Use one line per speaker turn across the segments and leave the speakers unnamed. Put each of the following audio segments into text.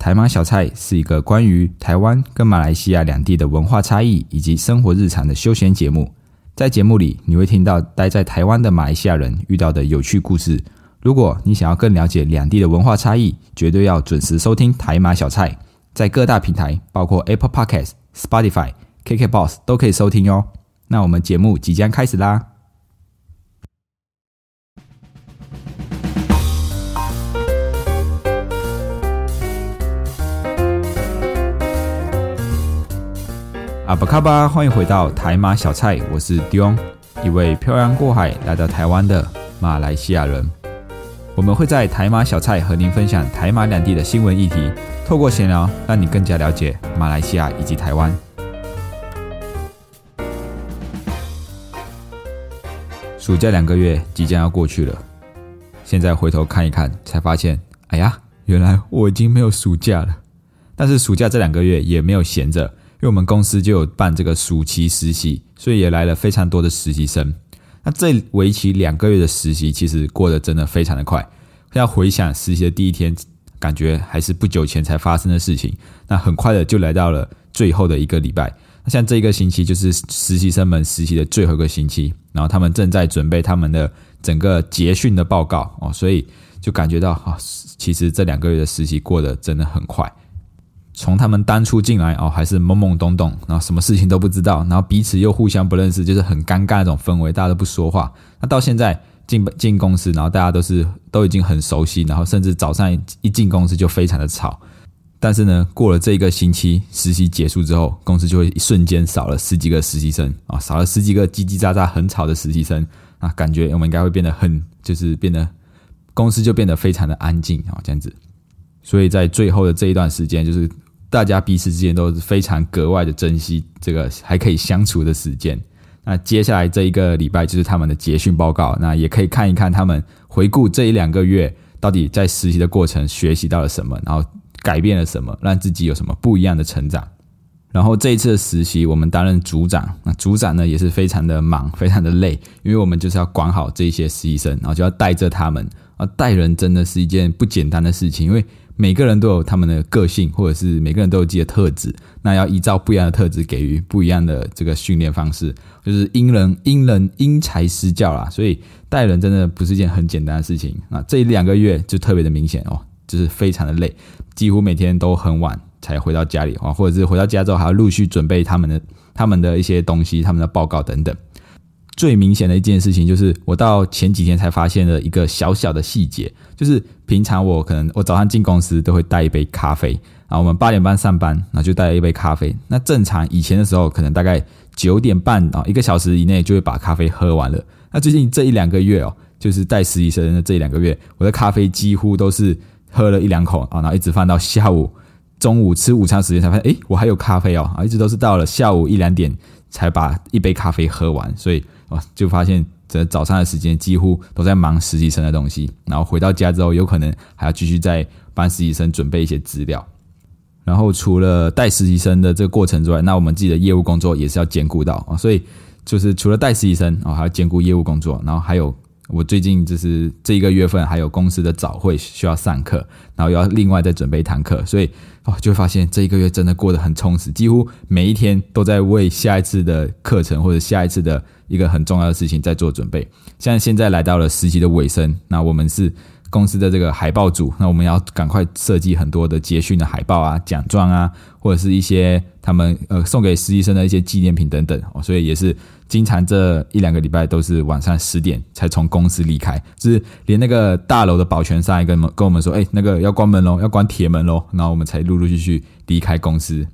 台马小菜是一个关于台湾跟马来西亚两地的文化差异以及生活日常的休闲节目。在节目里，你会听到待在台湾的马来西亚人遇到的有趣故事。如果你想要更了解两地的文化差异，绝对要准时收听台马小菜，在各大平台，包括 Apple Podcast、Spotify、KKBox 都可以收听哟。那我们节目即将开始啦！阿巴卡巴，欢迎回到台马小菜，我是 Dion，一位漂洋过海来到台湾的马来西亚人。我们会在台马小菜和您分享台马两地的新闻议题，透过闲聊，让你更加了解马来西亚以及台湾。暑假两个月即将要过去了，现在回头看一看，才发现，哎呀，原来我已经没有暑假了。但是暑假这两个月也没有闲着。因为我们公司就有办这个暑期实习，所以也来了非常多的实习生。那这为期两个月的实习，其实过得真的非常的快。要回想实习的第一天，感觉还是不久前才发生的事情。那很快的就来到了最后的一个礼拜。那像这一个星期就是实习生们实习的最后一个星期，然后他们正在准备他们的整个结训的报告哦，所以就感觉到啊，其实这两个月的实习过得真的很快。从他们当初进来哦，还是懵懵懂懂，然后什么事情都不知道，然后彼此又互相不认识，就是很尴尬那种氛围，大家都不说话。那到现在进进公司，然后大家都是都已经很熟悉，然后甚至早上一进公司就非常的吵。但是呢，过了这一个星期实习结束之后，公司就会一瞬间少了十几个实习生啊，少了十几个叽叽喳喳很吵的实习生啊，感觉我们应该会变得很，就是变得公司就变得非常的安静啊，这样子。所以在最后的这一段时间，就是。大家彼此之间都是非常格外的珍惜这个还可以相处的时间。那接下来这一个礼拜就是他们的结训报告，那也可以看一看他们回顾这一两个月到底在实习的过程学习到了什么，然后改变了什么，让自己有什么不一样的成长。然后这一次的实习，我们担任组长，那组长呢也是非常的忙，非常的累，因为我们就是要管好这些实习生，然后就要带着他们啊，带人真的是一件不简单的事情，因为。每个人都有他们的个性，或者是每个人都有自己的特质，那要依照不一样的特质给予不一样的这个训练方式，就是因人因人因材施教啦。所以带人真的不是一件很简单的事情啊！这两个月就特别的明显哦，就是非常的累，几乎每天都很晚才回到家里啊，或者是回到家之后还要陆续准备他们的他们的一些东西、他们的报告等等。最明显的一件事情就是，我到前几天才发现了一个小小的细节，就是平常我可能我早上进公司都会带一杯咖啡，啊，我们八点半上班，那就带一杯咖啡。那正常以前的时候，可能大概九点半啊，一个小时以内就会把咖啡喝完了。那最近这一两个月哦，就是带实习生的这一两个月，我的咖啡几乎都是喝了一两口啊，然后一直放到下午中午吃午餐时间才发现，哎，我还有咖啡哦，啊，一直都是到了下午一两点才把一杯咖啡喝完，所以。哦，就发现这早上的时间几乎都在忙实习生的东西，然后回到家之后，有可能还要继续在帮实习生准备一些资料。然后除了带实习生的这个过程之外，那我们自己的业务工作也是要兼顾到啊。所以就是除了带实习生啊，还要兼顾业务工作。然后还有我最近就是这一个月份还有公司的早会需要上课，然后要另外再准备一堂课，所以哦就会发现这一个月真的过得很充实，几乎每一天都在为下一次的课程或者下一次的。一个很重要的事情在做准备，像现在来到了实习的尾声，那我们是公司的这个海报组，那我们要赶快设计很多的结训的海报啊、奖状啊，或者是一些他们呃送给实习生的一些纪念品等等，所以也是经常这一两个礼拜都是晚上十点才从公司离开，就是连那个大楼的保全上也跟跟我们说，哎，那个要关门喽，要关铁门喽，然后我们才陆陆续续离开公司。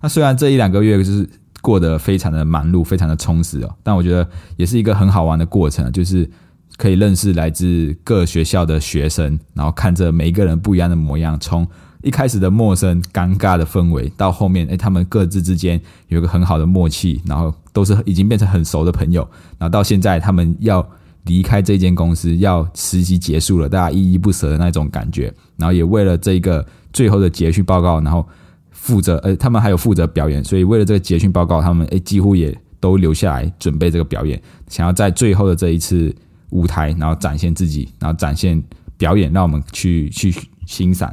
那虽然这一两个月就是。过得非常的忙碌，非常的充实哦。但我觉得也是一个很好玩的过程，就是可以认识来自各学校的学生，然后看着每一个人不一样的模样，从一开始的陌生、尴尬的氛围，到后面，哎，他们各自之间有一个很好的默契，然后都是已经变成很熟的朋友。然后到现在，他们要离开这间公司，要实习结束了，大家依依不舍的那种感觉。然后也为了这个最后的结训报告，然后。负责，呃，他们还有负责表演，所以为了这个结训报告，他们诶几乎也都留下来准备这个表演，想要在最后的这一次舞台，然后展现自己，然后展现表演，让我们去去欣赏。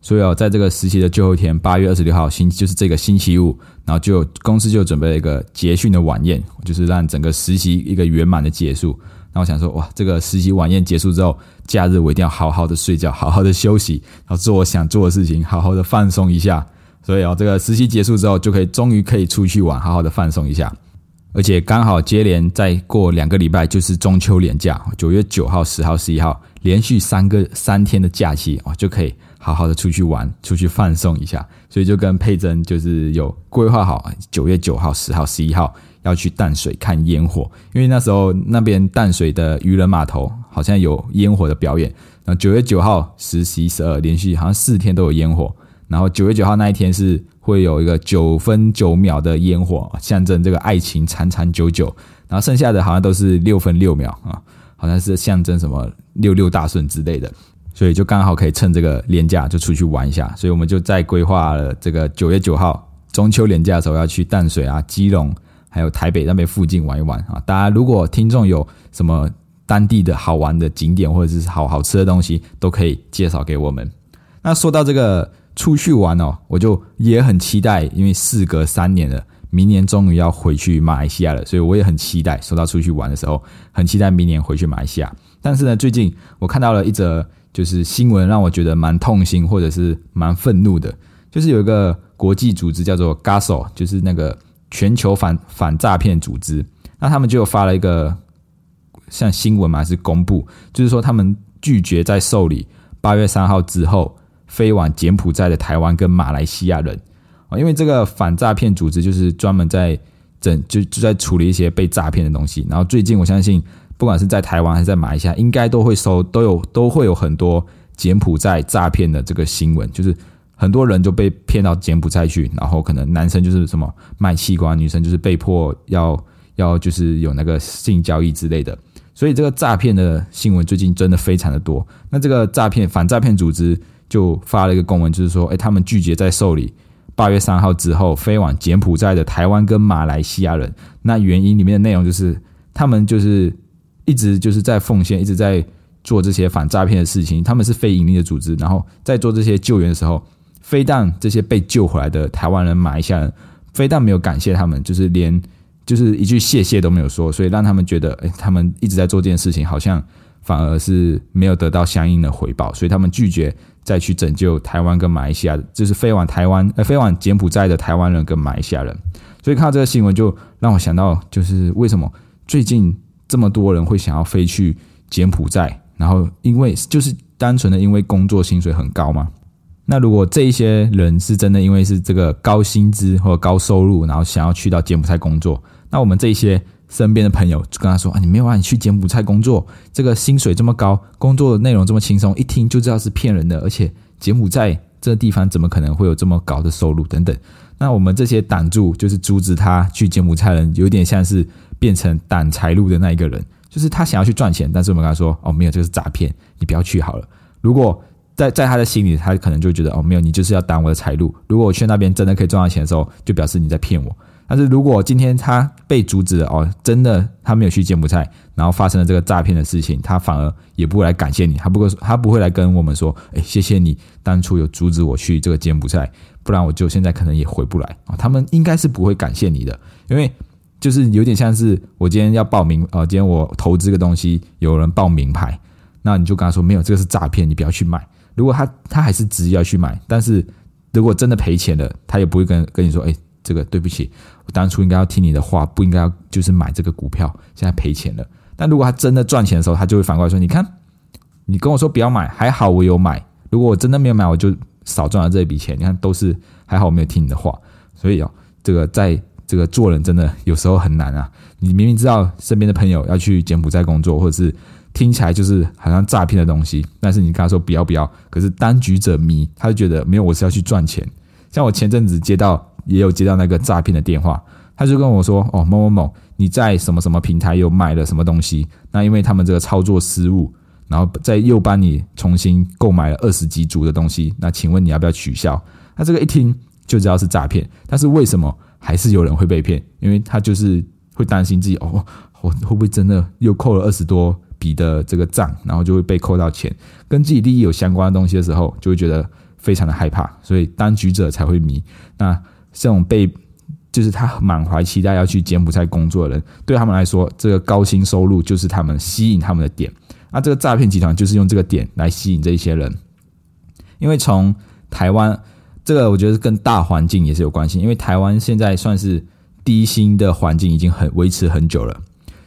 所以哦，在这个实习的最后一天，八月二十六号星就是这个星期五，然后就公司就准备了一个结训的晚宴，就是让整个实习一个圆满的结束。那我想说，哇，这个实习晚宴结束之后，假日我一定要好好的睡觉，好好的休息，然后做我想做的事情，好好的放松一下。所以哦，这个实习结束之后，就可以终于可以出去玩，好好的放松一下。而且刚好接连再过两个礼拜就是中秋连假，九月九号、十号、十一号连续三个三天的假期哦，就可以好好的出去玩，出去放松一下。所以就跟佩珍就是有规划好，九月九号、十号、十一号要去淡水看烟火，因为那时候那边淡水的渔人码头好像有烟火的表演。然后九月九号、十、十一、十二连续好像四天都有烟火。然后九月九号那一天是会有一个九分九秒的烟火，象征这个爱情长长久久。然后剩下的好像都是六分六秒啊，好像是象征什么六六大顺之类的。所以就刚好可以趁这个年假就出去玩一下。所以我们就在规划了这个九月九号中秋连假的时候要去淡水啊、基隆还有台北那边附近玩一玩啊。大家如果听众有什么当地的好玩的景点或者是好好吃的东西，都可以介绍给我们。那说到这个。出去玩哦，我就也很期待，因为事隔三年了，明年终于要回去马来西亚了，所以我也很期待。说到出去玩的时候，很期待明年回去马来西亚。但是呢，最近我看到了一则就是新闻，让我觉得蛮痛心或者是蛮愤怒的，就是有一个国际组织叫做 GASO，就是那个全球反反诈骗组织，那他们就发了一个像新闻嘛，是公布，就是说他们拒绝在受理八月三号之后。飞往柬埔寨的台湾跟马来西亚人啊，因为这个反诈骗组织就是专门在整就就在处理一些被诈骗的东西。然后最近我相信，不管是在台湾还是在马来西亚，应该都会收都有都会有很多柬埔寨诈骗的这个新闻，就是很多人就被骗到柬埔寨去，然后可能男生就是什么卖器官，女生就是被迫要要就是有那个性交易之类的。所以这个诈骗的新闻最近真的非常的多。那这个诈骗反诈骗组织。就发了一个公文，就是说，哎，他们拒绝在受理八月三号之后飞往柬埔寨的台湾跟马来西亚人。那原因里面的内容就是，他们就是一直就是在奉献，一直在做这些反诈骗的事情。他们是非盈利的组织，然后在做这些救援的时候，非但这些被救回来的台湾人、马来西亚人，非但没有感谢他们，就是连就是一句谢谢都没有说，所以让他们觉得，哎，他们一直在做这件事情，好像反而是没有得到相应的回报，所以他们拒绝。再去拯救台湾跟马来西亚，就是飞往台湾呃飞往柬埔寨的台湾人跟马来西亚人，所以看到这个新闻就让我想到，就是为什么最近这么多人会想要飞去柬埔寨，然后因为就是单纯的因为工作薪水很高嘛。那如果这一些人是真的因为是这个高薪资或高收入，然后想要去到柬埔寨工作，那我们这些。身边的朋友就跟他说：“啊，你没有啊，你去柬埔寨工作，这个薪水这么高，工作的内容这么轻松，一听就知道是骗人的。而且柬埔寨这个地方怎么可能会有这么高的收入？等等。那我们这些挡住，就是阻止他去柬埔寨人，有点像是变成挡财路的那一个人，就是他想要去赚钱，但是我们跟他说：哦，没有，这是诈骗，你不要去好了。如果在在他的心里，他可能就觉得：哦，没有，你就是要挡我的财路。如果我去那边真的可以赚到钱的时候，就表示你在骗我。”但是如果今天他被阻止了哦，真的他没有去柬埔寨，然后发生了这个诈骗的事情，他反而也不会来感谢你，他不会他不会来跟我们说，哎，谢谢你当初有阻止我去这个柬埔寨，不然我就现在可能也回不来啊。他们应该是不会感谢你的，因为就是有点像是我今天要报名啊，今天我投资个东西，有人报名牌，那你就跟他说没有，这个是诈骗，你不要去买。如果他他还是执意要去买，但是如果真的赔钱了，他也不会跟跟你说，哎。这个对不起，我当初应该要听你的话，不应该要就是买这个股票，现在赔钱了。但如果他真的赚钱的时候，他就会反过来说：“你看，你跟我说不要买，还好我有买。如果我真的没有买，我就少赚了这一笔钱。你看，都是还好我没有听你的话。所以哦，这个在这个做人真的有时候很难啊。你明明知道身边的朋友要去柬埔寨工作，或者是听起来就是好像诈骗的东西，但是你跟他说不要不要，可是当局者迷，他就觉得没有，我是要去赚钱。像我前阵子接到。也有接到那个诈骗的电话，他就跟我说：“哦，某某某，你在什么什么平台又买了什么东西？那因为他们这个操作失误，然后再又帮你重新购买了二十几组的东西。那请问你要不要取消？那这个一听就知道是诈骗。但是为什么还是有人会被骗？因为他就是会担心自己哦，我会不会真的又扣了二十多笔的这个账，然后就会被扣到钱，跟自己利益有相关的东西的时候，就会觉得。”非常的害怕，所以当局者才会迷。那这种被就是他满怀期待要去柬埔寨工作的人，对他们来说，这个高薪收入就是他们吸引他们的点。那这个诈骗集团就是用这个点来吸引这些人，因为从台湾这个，我觉得跟大环境也是有关系。因为台湾现在算是低薪的环境已经很维持很久了，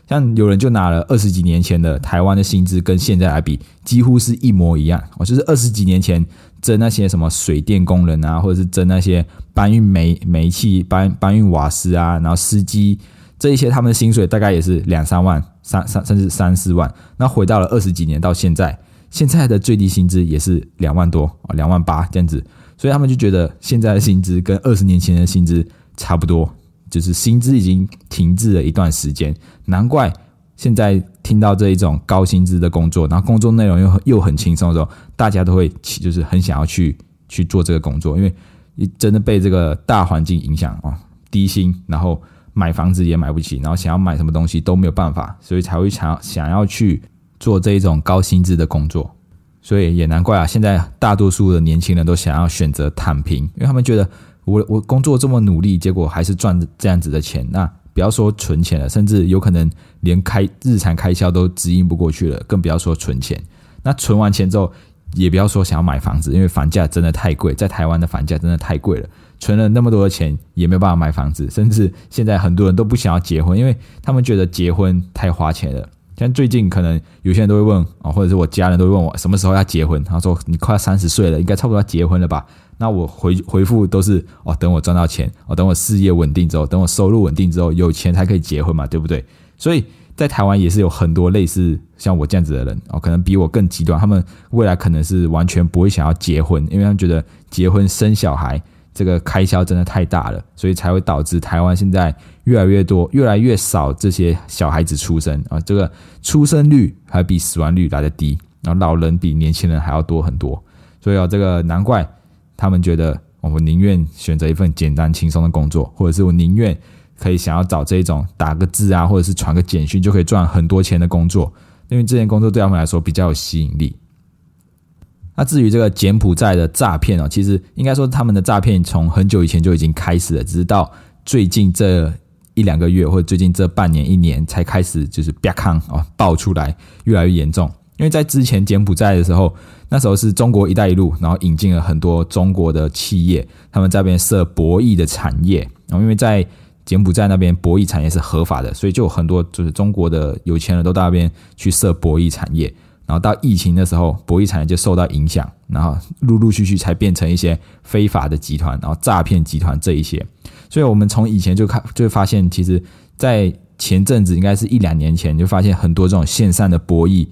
像有人就拿了二十几年前的台湾的薪资跟现在来比，几乎是一模一样。哦，就是二十几年前。争那些什么水电工人啊，或者是争那些搬运煤煤气、搬搬运瓦斯啊，然后司机这一些，他们的薪水大概也是两三万、三三甚至三四万。那回到了二十几年到现在，现在的最低薪资也是两万多啊，两万八这样子。所以他们就觉得现在的薪资跟二十年前的薪资差不多，就是薪资已经停滞了一段时间，难怪。现在听到这一种高薪资的工作，然后工作内容又又很轻松的时候，大家都会就是很想要去去做这个工作，因为真的被这个大环境影响啊，低薪，然后买房子也买不起，然后想要买什么东西都没有办法，所以才会想想要去做这一种高薪资的工作，所以也难怪啊，现在大多数的年轻人都想要选择躺平，因为他们觉得我我工作这么努力，结果还是赚这样子的钱，那。不要说存钱了，甚至有可能连开日常开销都支应不过去了，更不要说存钱。那存完钱之后，也不要说想要买房子，因为房价真的太贵，在台湾的房价真的太贵了。存了那么多的钱，也没有办法买房子，甚至现在很多人都不想要结婚，因为他们觉得结婚太花钱了。像最近可能有些人都会问啊，或者是我家人都会问我什么时候要结婚。他说：“你快三十岁了，应该差不多要结婚了吧？”那我回回复都是哦，等我赚到钱，哦，等我事业稳定之后，等我收入稳定之后，有钱才可以结婚嘛，对不对？所以在台湾也是有很多类似像我这样子的人哦，可能比我更极端，他们未来可能是完全不会想要结婚，因为他们觉得结婚生小孩这个开销真的太大了，所以才会导致台湾现在。越来越多，越来越少这些小孩子出生啊，这个出生率还比死亡率来的低，然后老人比年轻人还要多很多，所以啊，这个难怪他们觉得我们宁愿选择一份简单轻松的工作，或者是我宁愿可以想要找这种打个字啊，或者是传个简讯就可以赚很多钱的工作，因为这件工作对他们来说比较有吸引力。那至于这个柬埔寨的诈骗哦，其实应该说他们的诈骗从很久以前就已经开始了，只是到最近这。一两个月，或者最近这半年、一年才开始，就是啪康哦爆出来，越来越严重。因为在之前柬埔寨的时候，那时候是中国“一带一路”，然后引进了很多中国的企业，他们在那边设博弈的产业。然后因为在柬埔寨那边博弈产业是合法的，所以就有很多就是中国的有钱人都到那边去设博弈产业。然后到疫情的时候，博弈产业就受到影响，然后陆陆续续才变成一些非法的集团，然后诈骗集团这一些。所以，我们从以前就看，就发现，其实，在前阵子，应该是一两年前，就发现很多这种线上的博弈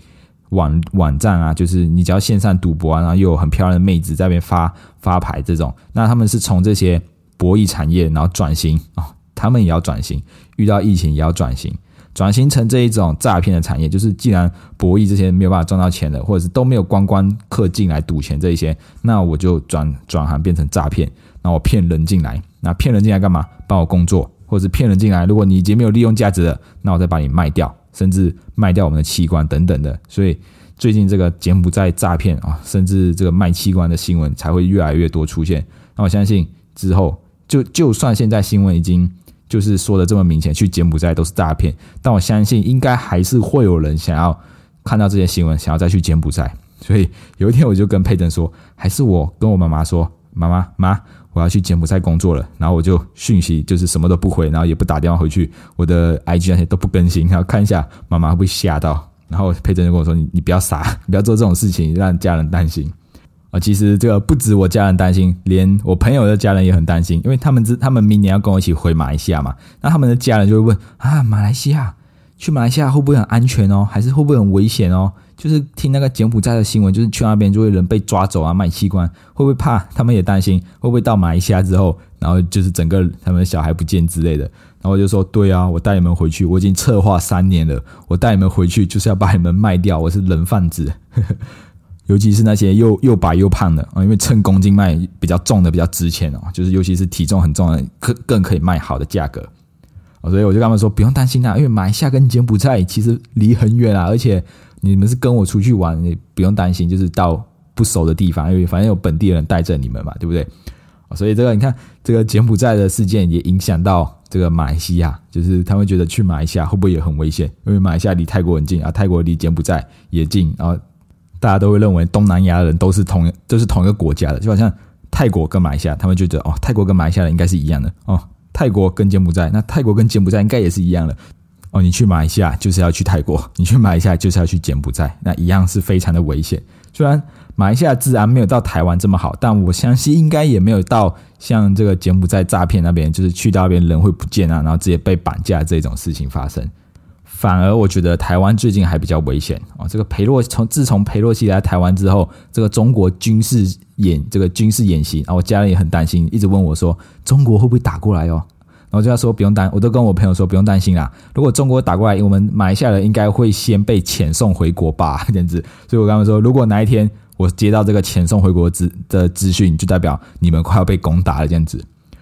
网网站啊，就是你只要线上赌博啊，然后又有很漂亮的妹子在那边发发牌这种，那他们是从这些博弈产业，然后转型啊，他们也要转型，遇到疫情也要转型，转型成这一种诈骗的产业，就是既然博弈这些没有办法赚到钱的，或者是都没有观光客进来赌钱这一些，那我就转转行变成诈骗。那我骗人进来，那骗人进来干嘛？帮我工作，或者是骗人进来？如果你已经没有利用价值了，那我再把你卖掉，甚至卖掉我们的器官等等的。所以最近这个柬埔寨诈骗啊，甚至这个卖器官的新闻才会越来越多出现。那我相信之后，就就算现在新闻已经就是说的这么明显，去柬埔寨都是诈骗，但我相信应该还是会有人想要看到这些新闻，想要再去柬埔寨。所以有一天我就跟佩珍说，还是我跟我妈妈说。妈妈妈，我要去柬埔寨工作了。然后我就讯息就是什么都不回，然后也不打电话回去，我的 IG 那些都不更新，然后看一下妈妈会吓到。然后佩珍就跟我说：“你你不要傻，不要做这种事情，让家人担心啊。”其实这个不止我家人担心，连我朋友的家人也很担心，因为他们知他们明年要跟我一起回马来西亚嘛。那他们的家人就会问啊，马来西亚去马来西亚会不会很安全哦？还是会不会很危险哦？就是听那个柬埔寨的新闻，就是去那边就会人被抓走啊，卖器官，会不会怕？他们也担心会不会到马来西亚之后，然后就是整个他们的小孩不见之类的。然后我就说，对啊，我带你们回去，我已经策划三年了，我带你们回去就是要把你们卖掉，我是人贩子。尤其是那些又又白又胖的啊，因为称公斤卖比较重的比较值钱哦，就是尤其是体重很重的，可更可以卖好的价格。所以我就跟他们说，不用担心啊，因为马来西亚跟柬埔寨其实离很远啊，而且。你们是跟我出去玩，也不用担心，就是到不熟的地方，因为反正有本地人带着你们嘛，对不对？所以这个你看，这个柬埔寨的事件也影响到这个马来西亚，就是他们觉得去马来西亚会不会也很危险？因为马来西亚离泰国很近啊，泰国离柬埔寨也近，然后大家都会认为东南亚人都是同都是同一个国家的，就好像泰国跟马来西亚，他们觉得哦，泰国跟马来西亚人应该是一样的哦，泰国跟柬埔寨，那泰国跟柬埔寨应该也是一样的哦，你去马来西亚就是要去泰国，你去马来西亚就是要去柬埔寨，那一样是非常的危险，虽然。马来西亚治安没有到台湾这么好，但我相信应该也没有到像这个柬埔寨诈骗那边，就是去到那边人会不见啊，然后直接被绑架这种事情发生。反而我觉得台湾最近还比较危险啊。这个裴洛从自从裴洛西来台湾之后，这个中国军事演这个军事演习啊，我家人也很担心，一直问我说中国会不会打过来哦？然后就要说不用担，我都跟我朋友说不用担心啦。如果中国打过来，我们马来西亚人应该会先被遣送回国吧，这样子。所以我刚刚说，如果哪一天。我接到这个遣送回国资的资讯，就代表你们快要被攻打了这样子。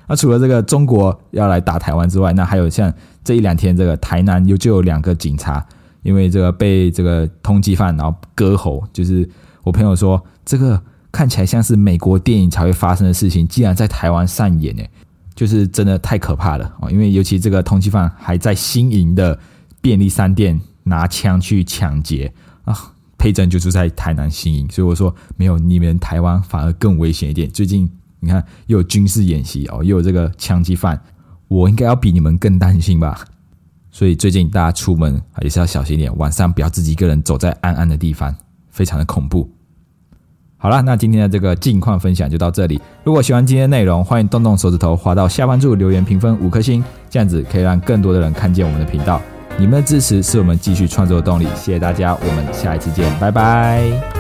那除了这个中国要来打台湾之外，那还有像这一两天，这个台南有就有两个警察，因为这个被这个通缉犯然后割喉，就是我朋友说，这个看起来像是美国电影才会发生的事情，竟然在台湾上演，诶，就是真的太可怕了哦。因为尤其这个通缉犯还在新营的便利商店拿枪去抢劫啊。黑镇就住在台南新营，所以我说没有你们台湾反而更危险一点。最近你看又有军事演习哦，又有这个枪击犯，我应该要比你们更担心吧？所以最近大家出门也是要小心点，晚上不要自己一个人走在暗暗的地方，非常的恐怖。好了，那今天的这个近况分享就到这里。如果喜欢今天的内容，欢迎动动手指头滑到下方处留言评分五颗星，这样子可以让更多的人看见我们的频道。你们的支持是我们继续创作的动力，谢谢大家，我们下一次见，拜拜。